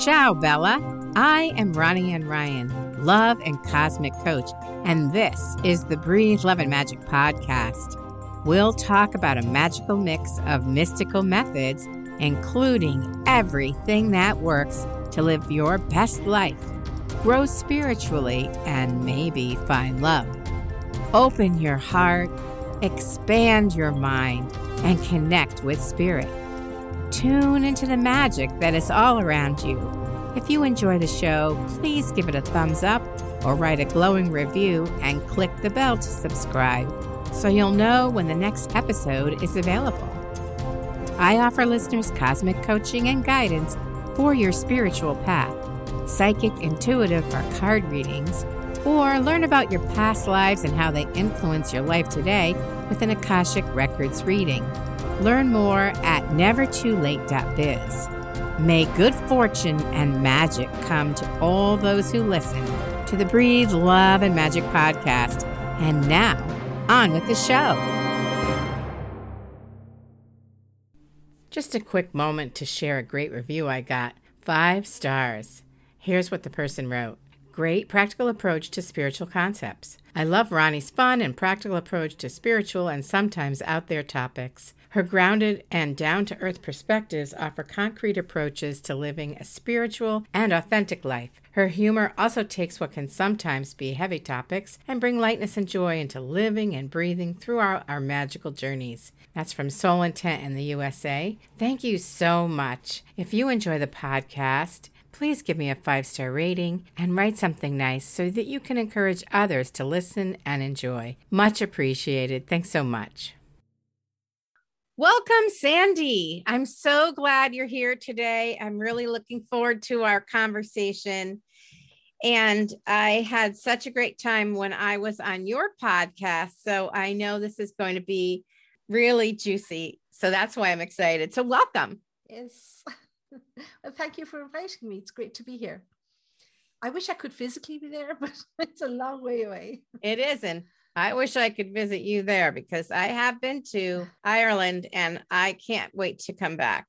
Ciao, Bella. I am Ronnie Ann Ryan, love and cosmic coach, and this is the Breathe Love and Magic podcast. We'll talk about a magical mix of mystical methods, including everything that works to live your best life, grow spiritually, and maybe find love. Open your heart, expand your mind, and connect with spirit. Tune into the magic that is all around you. If you enjoy the show, please give it a thumbs up or write a glowing review and click the bell to subscribe so you'll know when the next episode is available. I offer listeners cosmic coaching and guidance for your spiritual path, psychic, intuitive, or card readings, or learn about your past lives and how they influence your life today with an Akashic Records reading. Learn more at nevertoolate.biz. May good fortune and magic come to all those who listen to the Breathe Love and Magic podcast. And now, on with the show. Just a quick moment to share a great review I got. Five stars. Here's what the person wrote Great practical approach to spiritual concepts. I love Ronnie's fun and practical approach to spiritual and sometimes out there topics. Her grounded and down to earth perspectives offer concrete approaches to living a spiritual and authentic life. Her humor also takes what can sometimes be heavy topics and bring lightness and joy into living and breathing throughout our magical journeys. That's from Soul Intent in the USA. Thank you so much. If you enjoy the podcast, please give me a five star rating and write something nice so that you can encourage others to listen and enjoy. Much appreciated. Thanks so much. Welcome, Sandy. I'm so glad you're here today. I'm really looking forward to our conversation. And I had such a great time when I was on your podcast. So I know this is going to be really juicy. So that's why I'm excited. So, welcome. Yes. well, thank you for inviting me. It's great to be here. I wish I could physically be there, but it's a long way away. It isn't. I wish I could visit you there because I have been to Ireland and I can't wait to come back.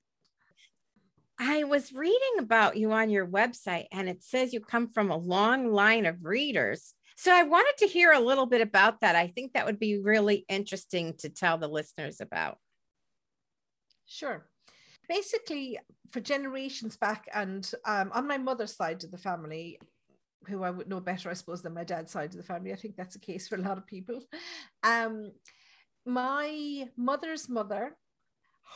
I was reading about you on your website and it says you come from a long line of readers. So I wanted to hear a little bit about that. I think that would be really interesting to tell the listeners about. Sure. Basically, for generations back, and um, on my mother's side of the family, who I would know better, I suppose, than my dad's side of the family. I think that's the case for a lot of people. Um, my mother's mother,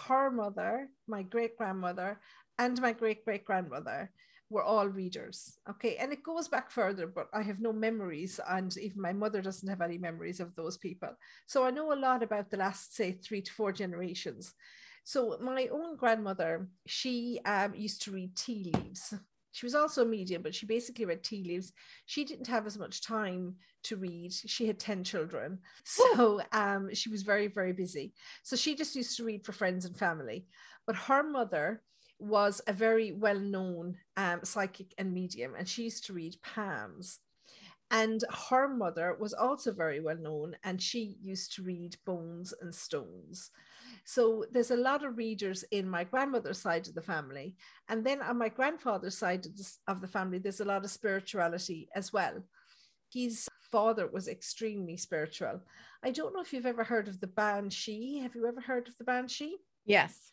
her mother, my great grandmother, and my great great grandmother were all readers. Okay. And it goes back further, but I have no memories. And even my mother doesn't have any memories of those people. So I know a lot about the last, say, three to four generations. So my own grandmother, she um, used to read tea leaves. She was also a medium, but she basically read tea leaves. She didn't have as much time to read. She had 10 children. So um, she was very, very busy. So she just used to read for friends and family. But her mother was a very well known um, psychic and medium, and she used to read palms. And her mother was also very well known, and she used to read bones and stones. So there's a lot of readers in my grandmother's side of the family. And then on my grandfather's side of the, of the family, there's a lot of spirituality as well. His father was extremely spiritual. I don't know if you've ever heard of the Banshee. Have you ever heard of the Banshee? Yes.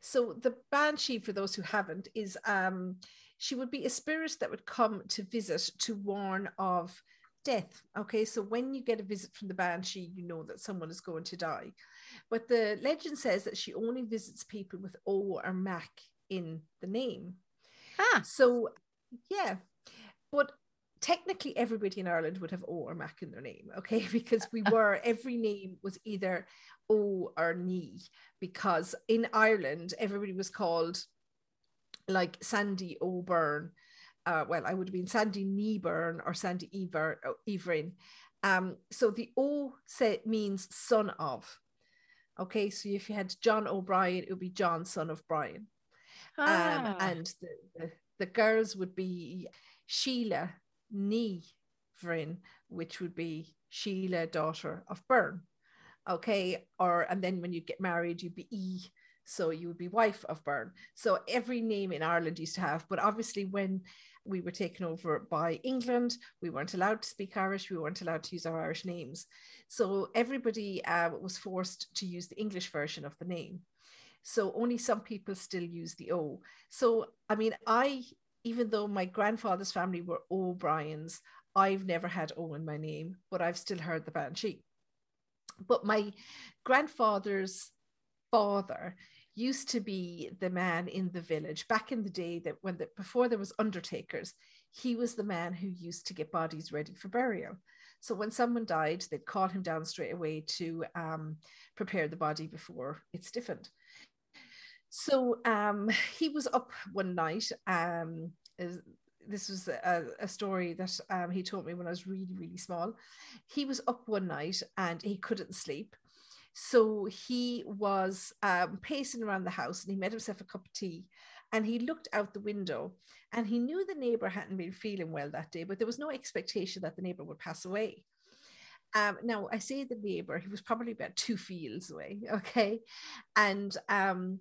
So the Banshee, for those who haven't, is um, she would be a spirit that would come to visit to warn of death. Okay, so when you get a visit from the Banshee, you know that someone is going to die. But the legend says that she only visits people with O or Mac in the name. Ah. So, yeah. But technically, everybody in Ireland would have O or Mac in their name, okay? Because we were, every name was either O or Ni, because in Ireland, everybody was called like Sandy O'Byrne. Uh, well, I would have been Sandy Nieburn or Sandy Ever, Everin. Um, so the O set means son of. Okay, so if you had John O'Brien, it would be John, son of Brian. Um, ah. Um, and the, the, the, girls would be Sheila Nee Vryn, which would be Sheila, daughter of Byrne. Okay, or and then when you get married, you'd be E, So you would be wife of Byrne. So every name in Ireland used to have, but obviously when we were taken over by England, we weren't allowed to speak Irish, we weren't allowed to use our Irish names. So everybody uh, was forced to use the English version of the name. So only some people still use the O. So, I mean, I, even though my grandfather's family were O'Briens, I've never had O in my name, but I've still heard the Banshee. But my grandfather's father used to be the man in the village. Back in the day that when the, before there was undertakers he was the man who used to get bodies ready for burial. So when someone died they'd call him down straight away to um, prepare the body before it stiffened. So um, he was up one night um, this was a, a story that um, he told me when i was really really small. He was up one night and he couldn't sleep so he was um, pacing around the house and he made himself a cup of tea and he looked out the window and he knew the neighbor hadn't been feeling well that day, but there was no expectation that the neighbor would pass away. Um, now I say the neighbor, he was probably about two fields away, okay, and um,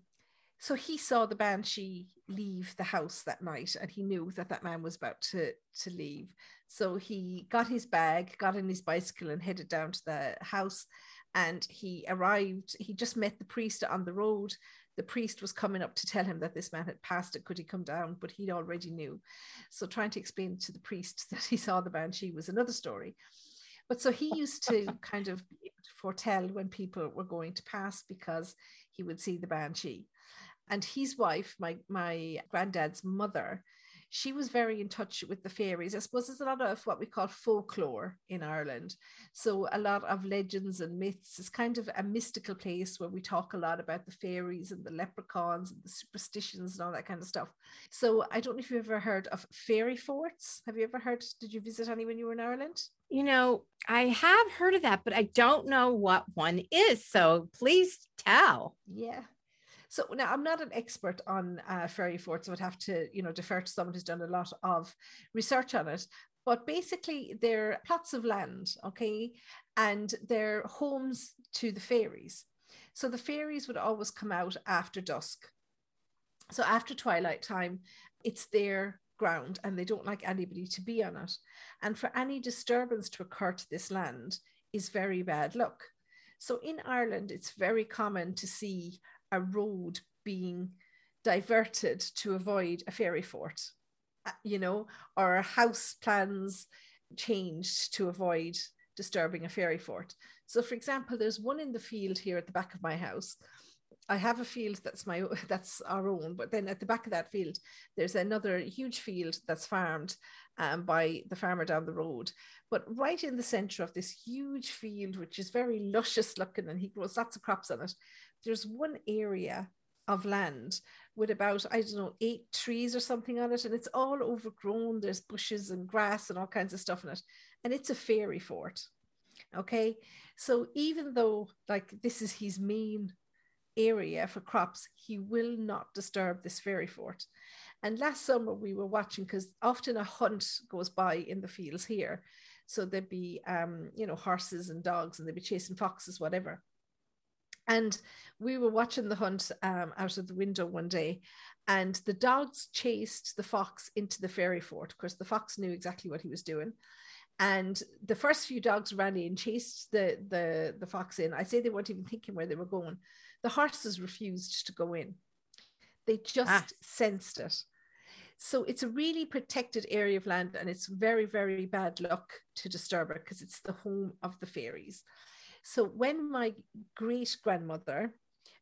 so he saw the banshee leave the house that night, and he knew that that man was about to to leave. So he got his bag, got on his bicycle, and headed down to the house and he arrived he just met the priest on the road. The priest was coming up to tell him that this man had passed it could he come down? But he already knew. So trying to explain to the priest that he saw the banshee was another story. But so he used to kind of foretell when people were going to pass because he would see the banshee. And his wife my my granddad's mother she was very in touch with the fairies. I suppose there's a lot of what we call folklore in Ireland. So a lot of legends and myths. It's kind of a mystical place where we talk a lot about the fairies and the leprechauns and the superstitions and all that kind of stuff. So I don't know if you've ever heard of fairy forts. Have you ever heard? Did you visit any when you were in Ireland? You know, I have heard of that, but I don't know what one is. So please tell. Yeah. So now I'm not an expert on uh, fairy forts, so I'd have to, you know, defer to someone who's done a lot of research on it. But basically, they're plots of land, okay, and they're homes to the fairies. So the fairies would always come out after dusk. So after twilight time, it's their ground and they don't like anybody to be on it. And for any disturbance to occur to this land is very bad luck. So in Ireland, it's very common to see a road being diverted to avoid a fairy fort, uh, you know, or house plans changed to avoid disturbing a fairy fort. So, for example, there's one in the field here at the back of my house. I have a field that's my that's our own, but then at the back of that field, there's another huge field that's farmed um, by the farmer down the road. But right in the center of this huge field, which is very luscious looking, and he grows lots of crops on it, there's one area of land with about I don't know eight trees or something on it, and it's all overgrown. There's bushes and grass and all kinds of stuff in it, and it's a fairy fort. Okay, so even though like this is his main area for crops, he will not disturb this fairy fort. And last summer we were watching because often a hunt goes by in the fields here, so there'd be um, you know horses and dogs, and they'd be chasing foxes, whatever. And we were watching the hunt um, out of the window one day, and the dogs chased the fox into the fairy fort. Of course, the fox knew exactly what he was doing. And the first few dogs ran in, and chased the, the, the fox in. I say they weren't even thinking where they were going. The horses refused to go in, they just ah. sensed it. So it's a really protected area of land, and it's very, very bad luck to disturb it because it's the home of the fairies. So when my great grandmother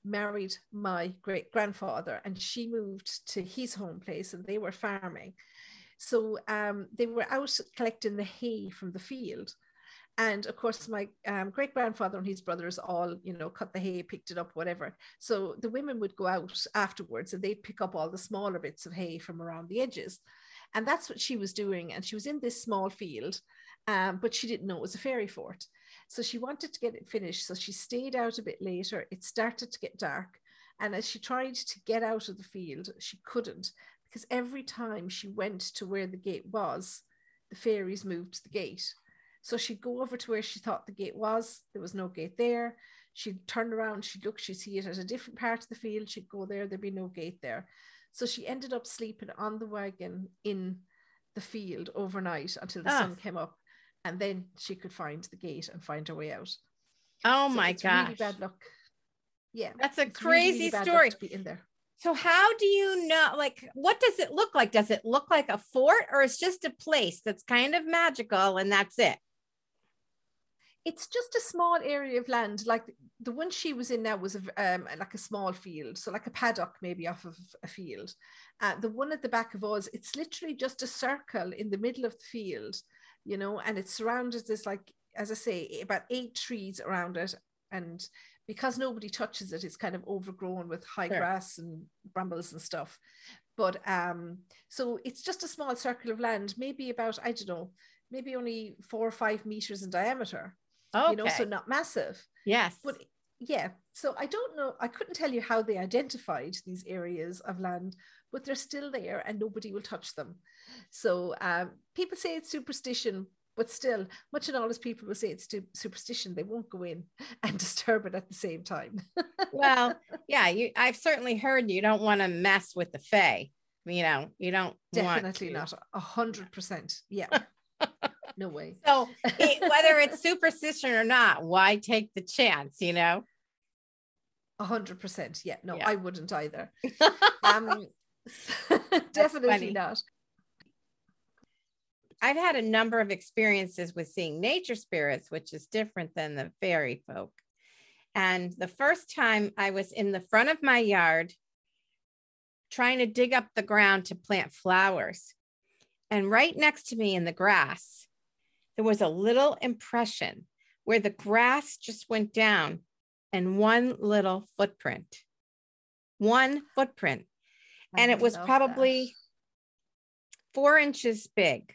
married my great grandfather and she moved to his home place and they were farming. So um, they were out collecting the hay from the field. And of course, my um, great grandfather and his brothers all, you know, cut the hay, picked it up, whatever. So the women would go out afterwards and they'd pick up all the smaller bits of hay from around the edges. And that's what she was doing. And she was in this small field, um, but she didn't know it was a fairy fort. So she wanted to get it finished. So she stayed out a bit later. It started to get dark. And as she tried to get out of the field, she couldn't because every time she went to where the gate was, the fairies moved the gate. So she'd go over to where she thought the gate was. There was no gate there. She'd turn around, she'd look, she'd see it at a different part of the field. She'd go there, there'd be no gate there. So she ended up sleeping on the wagon in the field overnight until the Ah. sun came up. And then she could find the gate and find her way out. Oh So my god! Really bad luck. Yeah. That's a it's really, really crazy story. to be in there. So how do you know like what does it look like? Does it look like a fort or it's just a place that's kind of magical and that's it? it's just a small area of land like the one she was in now was a, um, like a small field so like a paddock maybe off of a field uh, the one at the back of us it's literally just a circle in the middle of the field you know and it's surrounded there's like as i say about eight trees around it and because nobody touches it it's kind of overgrown with high Sure. grass and brambles and stuff but um so it's just a small circle of land maybe about i don't know maybe only four or five meters in diameter Okay. you know, so not massive. yes. But yeah, so I don't know, I couldn't tell you how they identified these areas of land, but they're still there and nobody will touch them. So um, people say it's superstition, but still, much and all as people will say it's superstition, they won't go in and disturb it at the same time. well, yeah, you I've certainly heard you don't want to mess with the fae. You know, you don't want Definitely not. A hundred percent. Yeah. no way. So it, whether it's superstition or not, why take the chance, you know? A hundred percent. Yeah. No, Yeah. I wouldn't either. Um, definitely funny. not. I've had a number of experiences with seeing nature spirits, which is different than the fairy folk. And the first time I was in the front of my yard trying to dig up the ground to plant flowers. And right next to me in the grass, there was a little impression where the grass just went down and one little footprint. One footprint. And it was probably four inches big.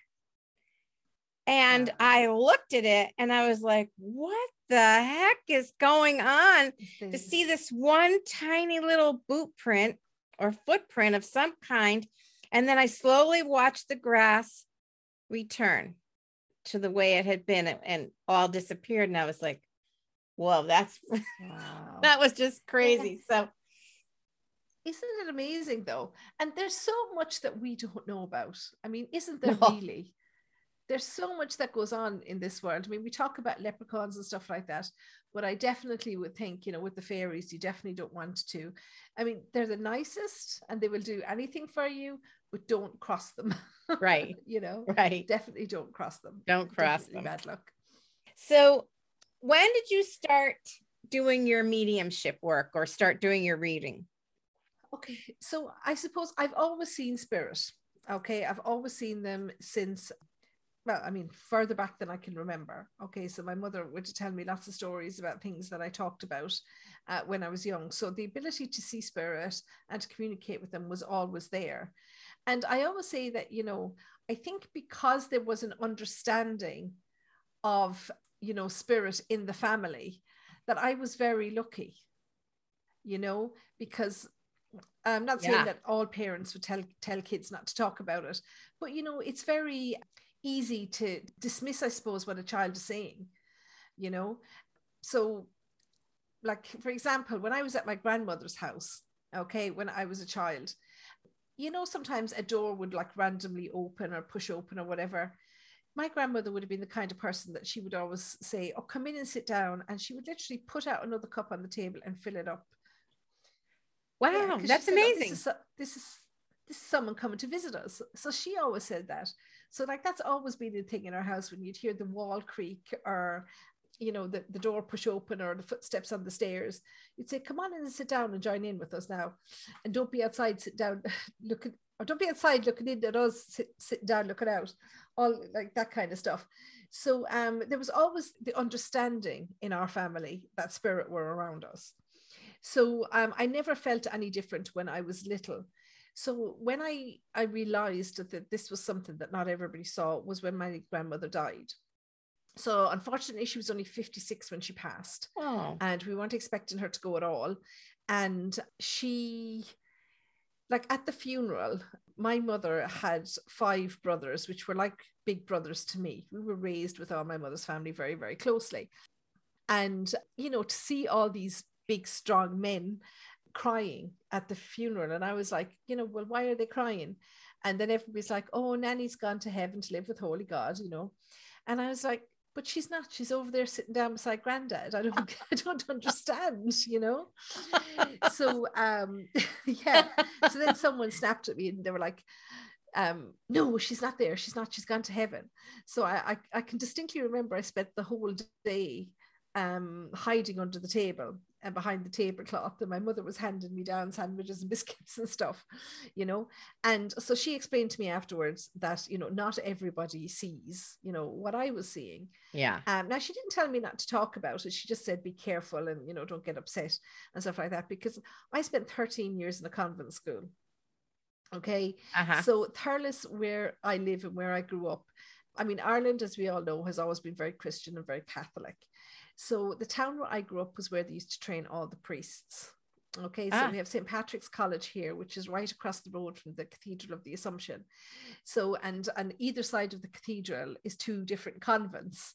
And. I looked at it and I was like, what the heck is going on? To see this one tiny little boot print or footprint of some kind. And then I slowly watched the grass return to the way it had been and, all disappeared. And I was like, whoa, that's Wow. that was just crazy. So Isn't it amazing though? And there's so much that we don't know about. I mean, isn't there No. really? There's so much that goes on in this world. I mean, we talk about leprechauns and stuff like that, but I definitely would think, you know, with the fairies, you definitely don't want to. I mean, they're the nicest and they will do anything for you, but don't cross them. Right. you know, right. definitely don't cross them. Don't cross Definitely them. Bad luck. So, when did you start doing your mediumship work or start doing your reading? Okay, so I suppose I've always seen spirit. Okay, I've always seen them since, well, I mean, further back than I can remember. Okay, so my mother would tell me lots of stories about things that I talked about uh, when I was young. So the ability to see spirit and to communicate with them was always there. And I always say that, you know, I think because there was an understanding of, you know, spirit in the family, that I was very lucky, you know, because I'm not saying Yeah. that all parents would tell tell kids not to talk about it, but you know, it's very easy to dismiss, I suppose, what a child is saying, you know. So, like for example, when I was at my grandmother's house, okay, when I was a child, you know, sometimes a door would like randomly open or push open or whatever. My grandmother would have been the kind of person that she would always say, Oh, come in and sit down. And she would literally put out another cup on the table and fill it up. Wow, Yeah, that's said, "Oh, amazing. this, is, this is this is someone coming to visit us. So she always said that. So like that's always been the thing in our house when you'd hear the wall creak or you know the, the door push open or the footsteps on the stairs, you'd say, Come on in and sit down and join in with us now. And don't be outside, sit down, looking or don't be outside looking in at us, sit, sitting down, looking out, all like that kind of stuff. So um there was always the understanding in our family that spirit were around us. So um, I never felt any different when I was little. So when I I realized that this was something that not everybody saw was when my grandmother died. So unfortunately, she was only 56 when she passed, Oh, and we weren't expecting her to go at all. And she, like at the funeral, my mother had five brothers, which were like big brothers to me. We were raised with all my mother's family very, very closely. And, you know, to see all these big, strong men crying at the funeral. And I was like, you know, well, why are they crying? And then everybody's like, oh, Nanny's gone to heaven to live with Holy God, you know. And I was like, but she's not. She's over there sitting down beside granddad. I don't I don't understand, you know. so um yeah. So then someone snapped at me and they were like, um, no, she's not there. She's not, she's gone to heaven. So I, I, I can distinctly remember I spent the whole day um, hiding under the table and behind the tablecloth and my mother was handing me down sandwiches and biscuits and stuff you know? And so she explained to me afterwards that you know not everybody sees you know what i was seeing. Yeah. Um now she didn't tell me not to talk about it. She just said be careful and you know don't get upset and stuff like that because i spent 13 years in a convent school okay? Uh-huh. so thurles where i live and where i grew up i mean ireland as we all know has always been very christian and very catholic so the town where I grew up was where they used to train all the priests. Okay, so ah. we have St. Patrick's College here, which is right across the road from the Cathedral of the Assumption. So, and on either side of the cathedral is two different convents,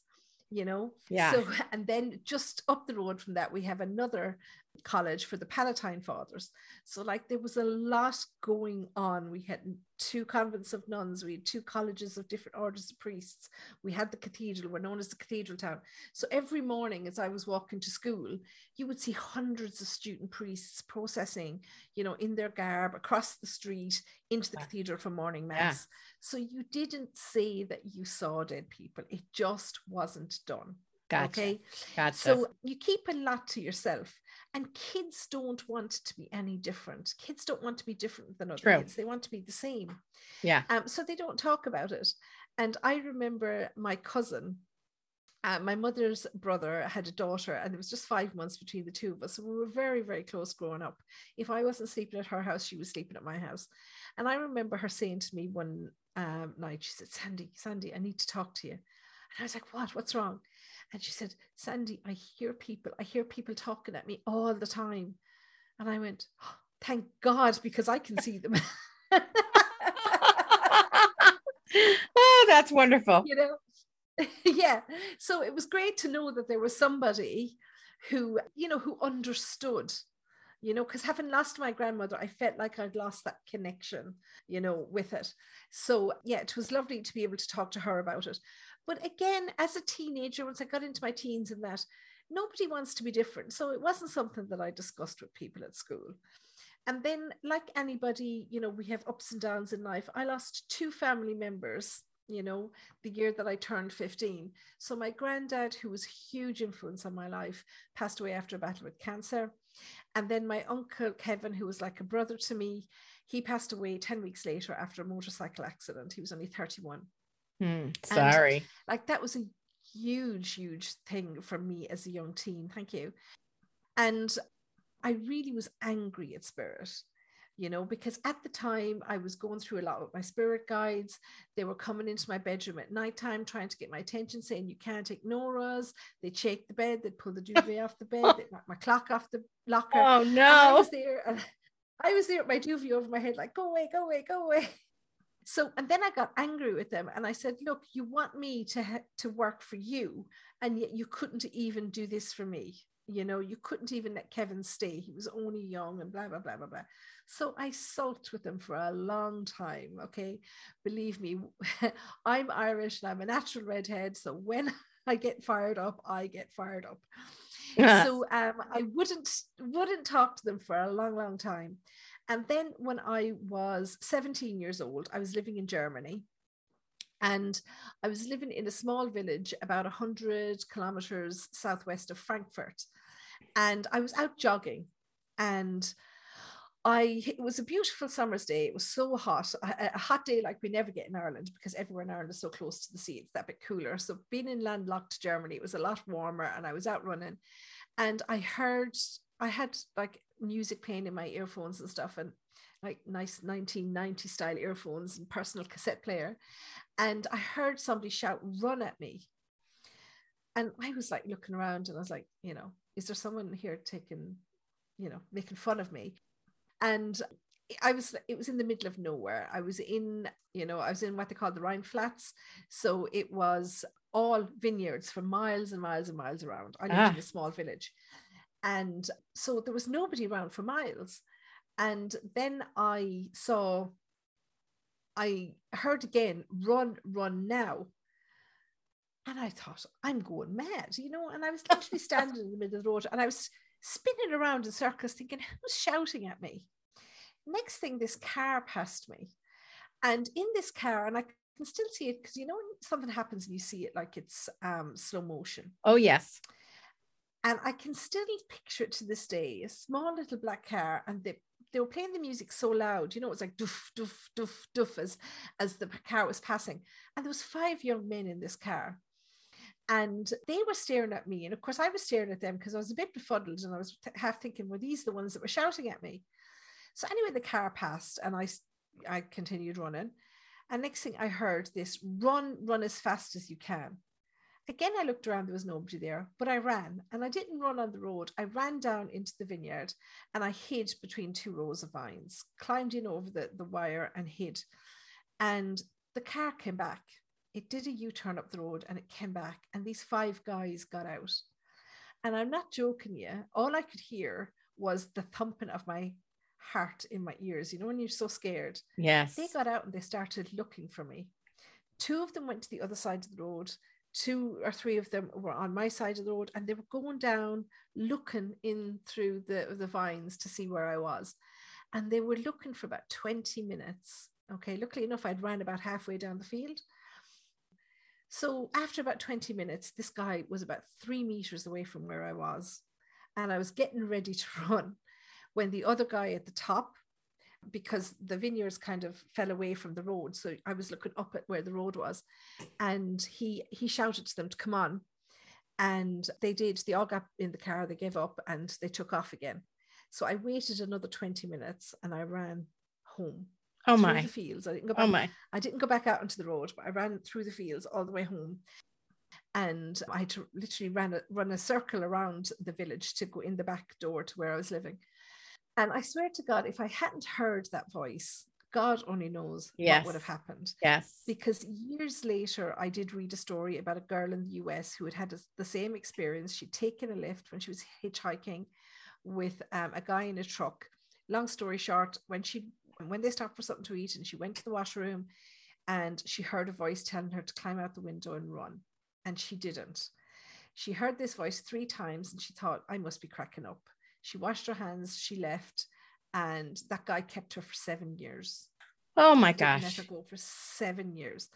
you know? Yeah. So, and then just up the road from that, we have another college for the Pallottine Fathers. So, like, there was a lot going on. We had two convents of nuns, we had two colleges of different orders of priests. We had the cathedral, we're known as the cathedral town. So, every morning as I was walking to school, you would see hundreds of student priests processing, you know, in their garb across the street into the cathedral for morning mass. Yeah. So, you didn't say that you saw dead people, it just wasn't done. Gotcha. Okay. Gotcha. So you keep a lot to yourself. And kids don't want to be any different. Kids don't want to be different than other True. kids. They want to be the same. Yeah. Um, so they don't talk about it. And I remember my cousin, uh, my mother's brother had a daughter, and it was just five months between the two of us. So we were very, very close growing up. If I wasn't sleeping at her house, she was sleeping at my house. And I remember her saying to me one um, night, she said, Sandy, Sandy, I need to talk to you. And I was like, What? What's wrong? And she said, Sandy, I hear people, I hear people talking at me all the time. And I went, oh, thank God, because I can see them. oh, that's wonderful. You know, yeah. So it was great to know that there was somebody who, you know, who understood you know, because having lost my grandmother, I felt like I'd lost that connection, you know, with it. So, yeah, it was lovely to be able to talk to her about it. But again, as a teenager, once I got into my teens and that, nobody wants to be different. So it wasn't something that I discussed with people at school. And then, like anybody, you know, we have ups and downs in life. I lost two family members, you know, the year that I turned 15. So my granddad, who was huge influence on my life, passed away after a battle with cancer. And then my uncle Kevin, who was like a brother to me, he passed away 10 weeks later after a motorcycle accident. He was only 31. Mm, sorry. And, like that was a huge, huge thing for me as a young teen. Thank you. And I really was angry at Spirit, you know, because at the time I was going through a lot with my spirit guides. They were coming into my bedroom at nighttime trying to get my attention, saying, You can't ignore us. They'd shake the bed, they'd pull the duvet off the bed, they'd knock my clock off the locker. Oh, no. I was there. I was there with my duvet over my head, like, Go away, go away, go away. So, and then I got angry with them and I said, look, you want me to, ha- to work for you, and yet you couldn't even do this for me. You know, you couldn't even let Kevin stay. He was only young and blah, blah, blah, blah, blah. So I sulked with them for a long time. Okay. Believe me, I'm Irish and I'm a natural redhead. So when I get fired up, I get fired up. so um, I wouldn't wouldn't talk to them for a long, long time. And then when I was 17 years old, I was living in Germany. And I was living in a small village about 100 kilometers southwest of Frankfurt. And I was out jogging. And I it was a beautiful summer's day. It was so hot, a, a, hot day like we never get in Ireland because everywhere in Ireland is so close to the sea. It's that bit cooler. So being in landlocked Germany, it was a lot warmer, and I was out running, and I heard I had like music playing in my earphones and stuff, and like nice 1990 style earphones and personal cassette player. And I heard somebody shout, run at me. And I was like looking around and I was like, you know, is there someone here taking, you know, making fun of me? And I was it was in the middle of nowhere. I was in, you know, I was in what they call the Rhine Flats. So it was all vineyards for miles and miles and miles around. I lived ah. in a small village. And so there was nobody around for miles. And then I saw, I heard again, run, run now. And I thought, I'm going mad, you know. And I was literally standing in the middle of the road and I was spinning around in circles thinking, who's shouting at me? Next thing, this car passed me. And in this car, and I can still see it because you know when something happens and you see it like it's um, slow motion. Oh, yes. And I can still picture it to this day a small little black car, and they, they were playing the music so loud, you know, it was like doof, doof, doof, doof as, as the car was passing. And there was five young men in this car. And they were staring at me. And of course i was staring at them because i was a bit befuddled and i was half thinking were these the ones that were shouting at me? So anyway the car passed and i i continued running. And next thing i heard this run run as fast as you can again i looked around there was nobody there but i ran and i didn't run on the road i ran down into the vineyard and i hid between two rows of vines climbed in over the, the wire and hid and the car came back it did a U-turn up the road and it came back, and these five guys got out. And I'm not joking you, all I could hear was the thumping of my heart in my ears. You know, when you're so scared. Yes. They got out and they started looking for me. Two of them went to the other side of the road. Two or three of them were on my side of the road and they were going down looking in through the, the vines to see where I was. And they were looking for about 20 minutes. Okay, luckily enough, I'd ran about halfway down the field so after about 20 minutes, this guy was about three meters away from where I was. And I was getting ready to run when the other guy at the top, because the vineyards kind of fell away from the road. So I was looking up at where the road was. And he he shouted to them to come on. And they did. They all got in the car, they gave up and they took off again. So I waited another 20 minutes and I ran home Oh my! The fields. I didn't go oh back. Oh my! I didn't go back out onto the road, but I ran through the fields all the way home, and I had to literally ran a, run a circle around the village to go in the back door to where I was living. And I swear to God, if I hadn't heard that voice, God only knows yes. what would have happened. Yes. Because years later, I did read a story about a girl in the US who had had the same experience. She'd taken a lift when she was hitchhiking with um, a guy in a truck. Long story short, when she when they stopped for something to eat and she went to the washroom and she heard a voice telling her to climb out the window and run. And she didn't. She heard this voice three times and she thought, I must be cracking up. She washed her hands, she left, and that guy kept her for seven years. Oh my gosh. Let her go for seven years.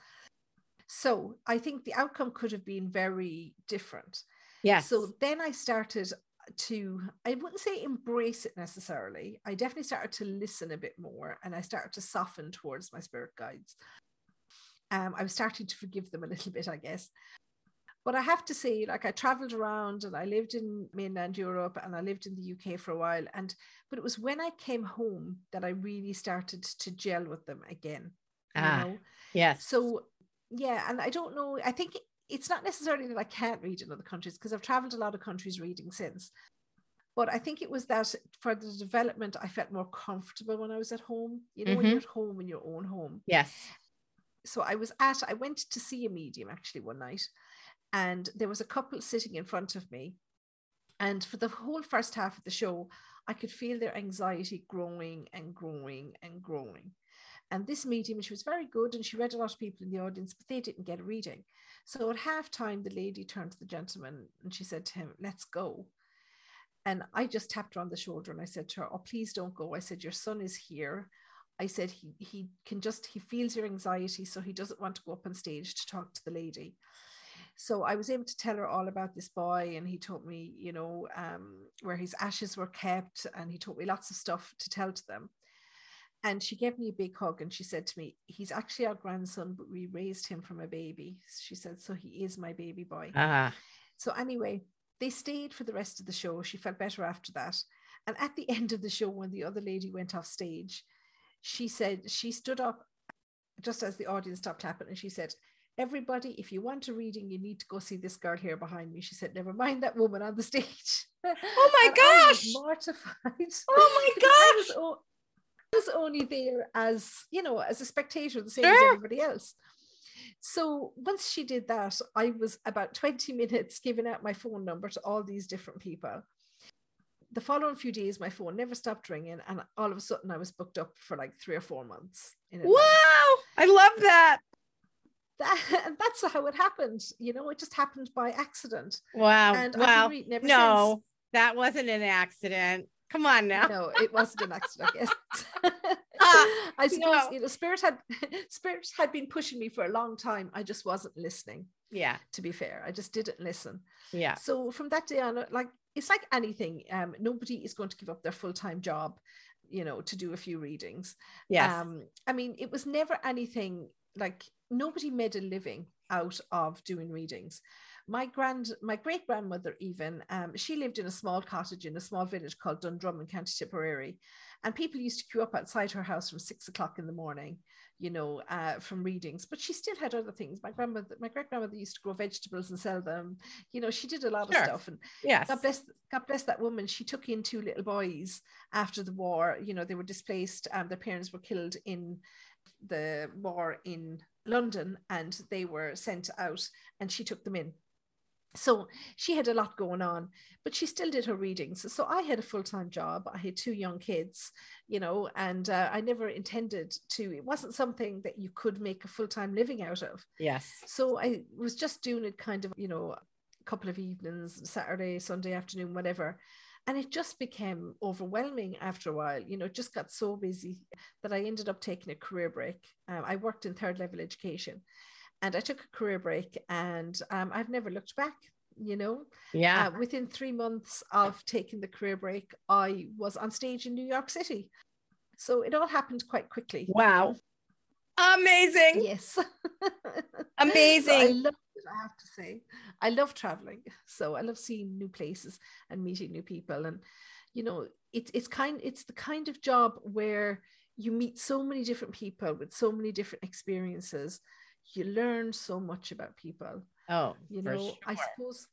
So I think the outcome could have been very different. Yeah. So then I started to i wouldn't say embrace it necessarily i definitely started to listen a bit more and i started to soften towards my spirit guides um, i was starting to forgive them a little bit i guess but i have to say like i traveled around and i lived in mainland europe and i lived in the uk for a while and but it was when i came home that i really started to gel with them again ah, know? yes so yeah and i don't know i think it's not necessarily that I can't read in other countries because I've traveled a lot of countries reading since. But I think it was that for the development, I felt more comfortable when I was at home. You know, mm-hmm. when you're at home in your own home. Yes. So I was at, I went to see a medium actually one night, and there was a couple sitting in front of me. And for the whole first half of the show, I could feel their anxiety growing and growing and growing. And this medium, she was very good and she read a lot of people in the audience, but they didn't get a reading. So at halftime, the lady turned to the gentleman and she said to him, Let's go. And I just tapped her on the shoulder and I said to her, Oh, please don't go. I said, Your son is here. I said, he, he can just, he feels your anxiety, so he doesn't want to go up on stage to talk to the lady. So I was able to tell her all about this boy, and he told me, you know, um, where his ashes were kept, and he told me lots of stuff to tell to them. And she gave me a big hug and she said to me, He's actually our grandson, but we raised him from a baby. She said, So he is my baby boy. Ah. So, anyway, they stayed for the rest of the show. She felt better after that. And at the end of the show, when the other lady went off stage, she said, She stood up just as the audience stopped clapping and she said, Everybody, if you want a reading, you need to go see this girl here behind me. She said, Never mind that woman on the stage. Oh my gosh. mortified. Oh my gosh. I was only there as, you know, as a spectator, the same Sure. as everybody else. So once she did that, I was about 20 minutes giving out my phone number to all these different people. The following few days, my phone never stopped ringing, and all of a sudden, I was booked up for like three or four months. Wow. I love that. That, and that's how it happened. You know, it just happened by accident. Wow. And I've been wow. ever No, that wasn't an accident. Come on now. No, it wasn't an accident, I guess. Ah, I suppose no. you know, spirit had spirit had been pushing me for a long time. I just wasn't listening. Yeah. To be fair, I just didn't listen. Yeah. So from that day on, like it's like anything. Um, nobody is going to give up their full time job, you know, to do a few readings. Yeah. Um, I mean, it was never anything like nobody made a living out of doing readings. My grand, my great grandmother, even, um, she lived in a small cottage in a small village called Dundrum in County Tipperary, and people used to queue up outside her house from six o'clock in the morning, you know, uh, from readings. But she still had other things. My grandmother, my great grandmother, used to grow vegetables and sell them. You know, she did a lot Sure. of stuff, and yes. God bless, God bless that woman. She took in two little boys after the war. You know, they were displaced. Um, their parents were killed in the war in London, and they were sent out, and she took them in. So she had a lot going on, but she still did her readings. So I had a full time job. I had two young kids, you know, and uh, I never intended to. It wasn't something that you could make a full time living out of. Yes. So I was just doing it kind of, you know, a couple of evenings, Saturday, Sunday afternoon, whatever. And it just became overwhelming after a while. You know, it just got so busy that I ended up taking a career break. Um, I worked in third level education and I took a career break and um, I've never looked back. You know, Yeah. uh, within three months of taking the career break, I was on stage in New York City. So it all happened quite quickly. wow. Amazing. Yes. Amazing. So I love I have to say. I love traveling. So I love seeing new places and meeting new people. And you know, it, it's kind it's the kind of job where you meet so many different people with so many different experiences. You learn so much about people. oh, You know, I suppose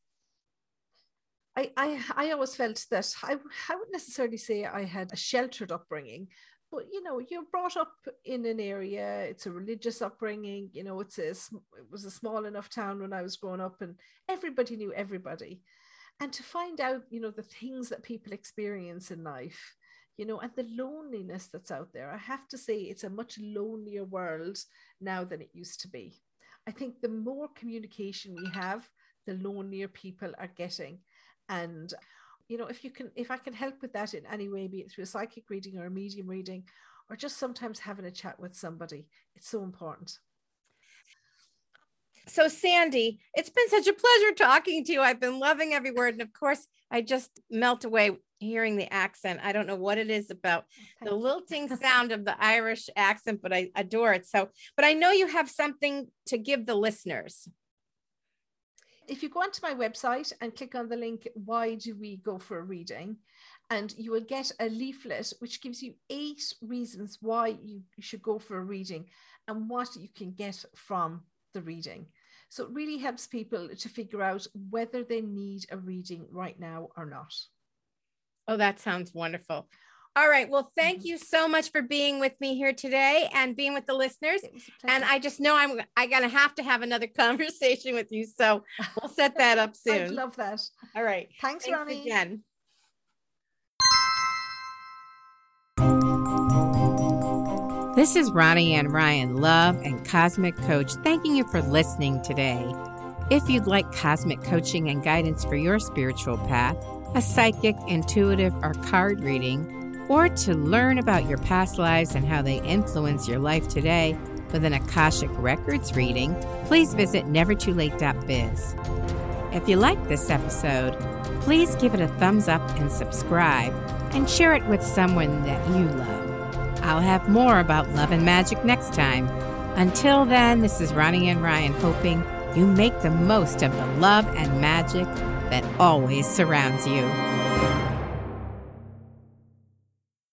I, I I always felt that I, I wouldn't necessarily say I had a sheltered upbringing, but you know, you're brought up in an area, it's a religious upbringing, you know, it's a it was a small enough town when I was growing up and everybody knew everybody. And to find out, you know, the things that people experience in life, you know, and the loneliness that's out there. I have to say it's a much lonelier world now than it used to be. I think the more communication we have, the lonelier people are getting. And you know, if you can, if I can help with that in any way, be it through a psychic reading or a medium reading, or just sometimes having a chat with somebody, it's so important. So, Sandy, it's been such a pleasure talking to you. I've been loving every word. And of course, I just melt away hearing the accent. I don't know what it is about the lilting sound of the Irish accent, but I adore it. So, but I know you have something to give the listeners. If you go onto my website and click on the link, why do we go for a reading? And you will get a leaflet which gives you eight reasons why you should go for a reading and what you can get from the reading. So it really helps people to figure out whether they need a reading right now or not. Oh, that sounds wonderful. All right. Well, thank Mhm. you so much for being with me here today and being with the listeners. It was a And. I just know I'm I gonna have to have another conversation with you. So we'll set that up I'd soon. love that. All right. Thanks, Thanks Ronnie. again. This is Ronnie Ann Ryan, love and cosmic coach, thanking you for listening today. If you'd like cosmic coaching and guidance for your spiritual path, a psychic, intuitive, or card reading, or to learn about your past lives and how they influence your life today with an Akashic Records reading, please visit nevertoolate.biz. If you like this episode, please give it a thumbs up and subscribe, and share it with someone that you love. I'll have more about love and magic next time. Until then, this is Ronnie Ann Ryan hoping you make the most of the love and magic that always surrounds you.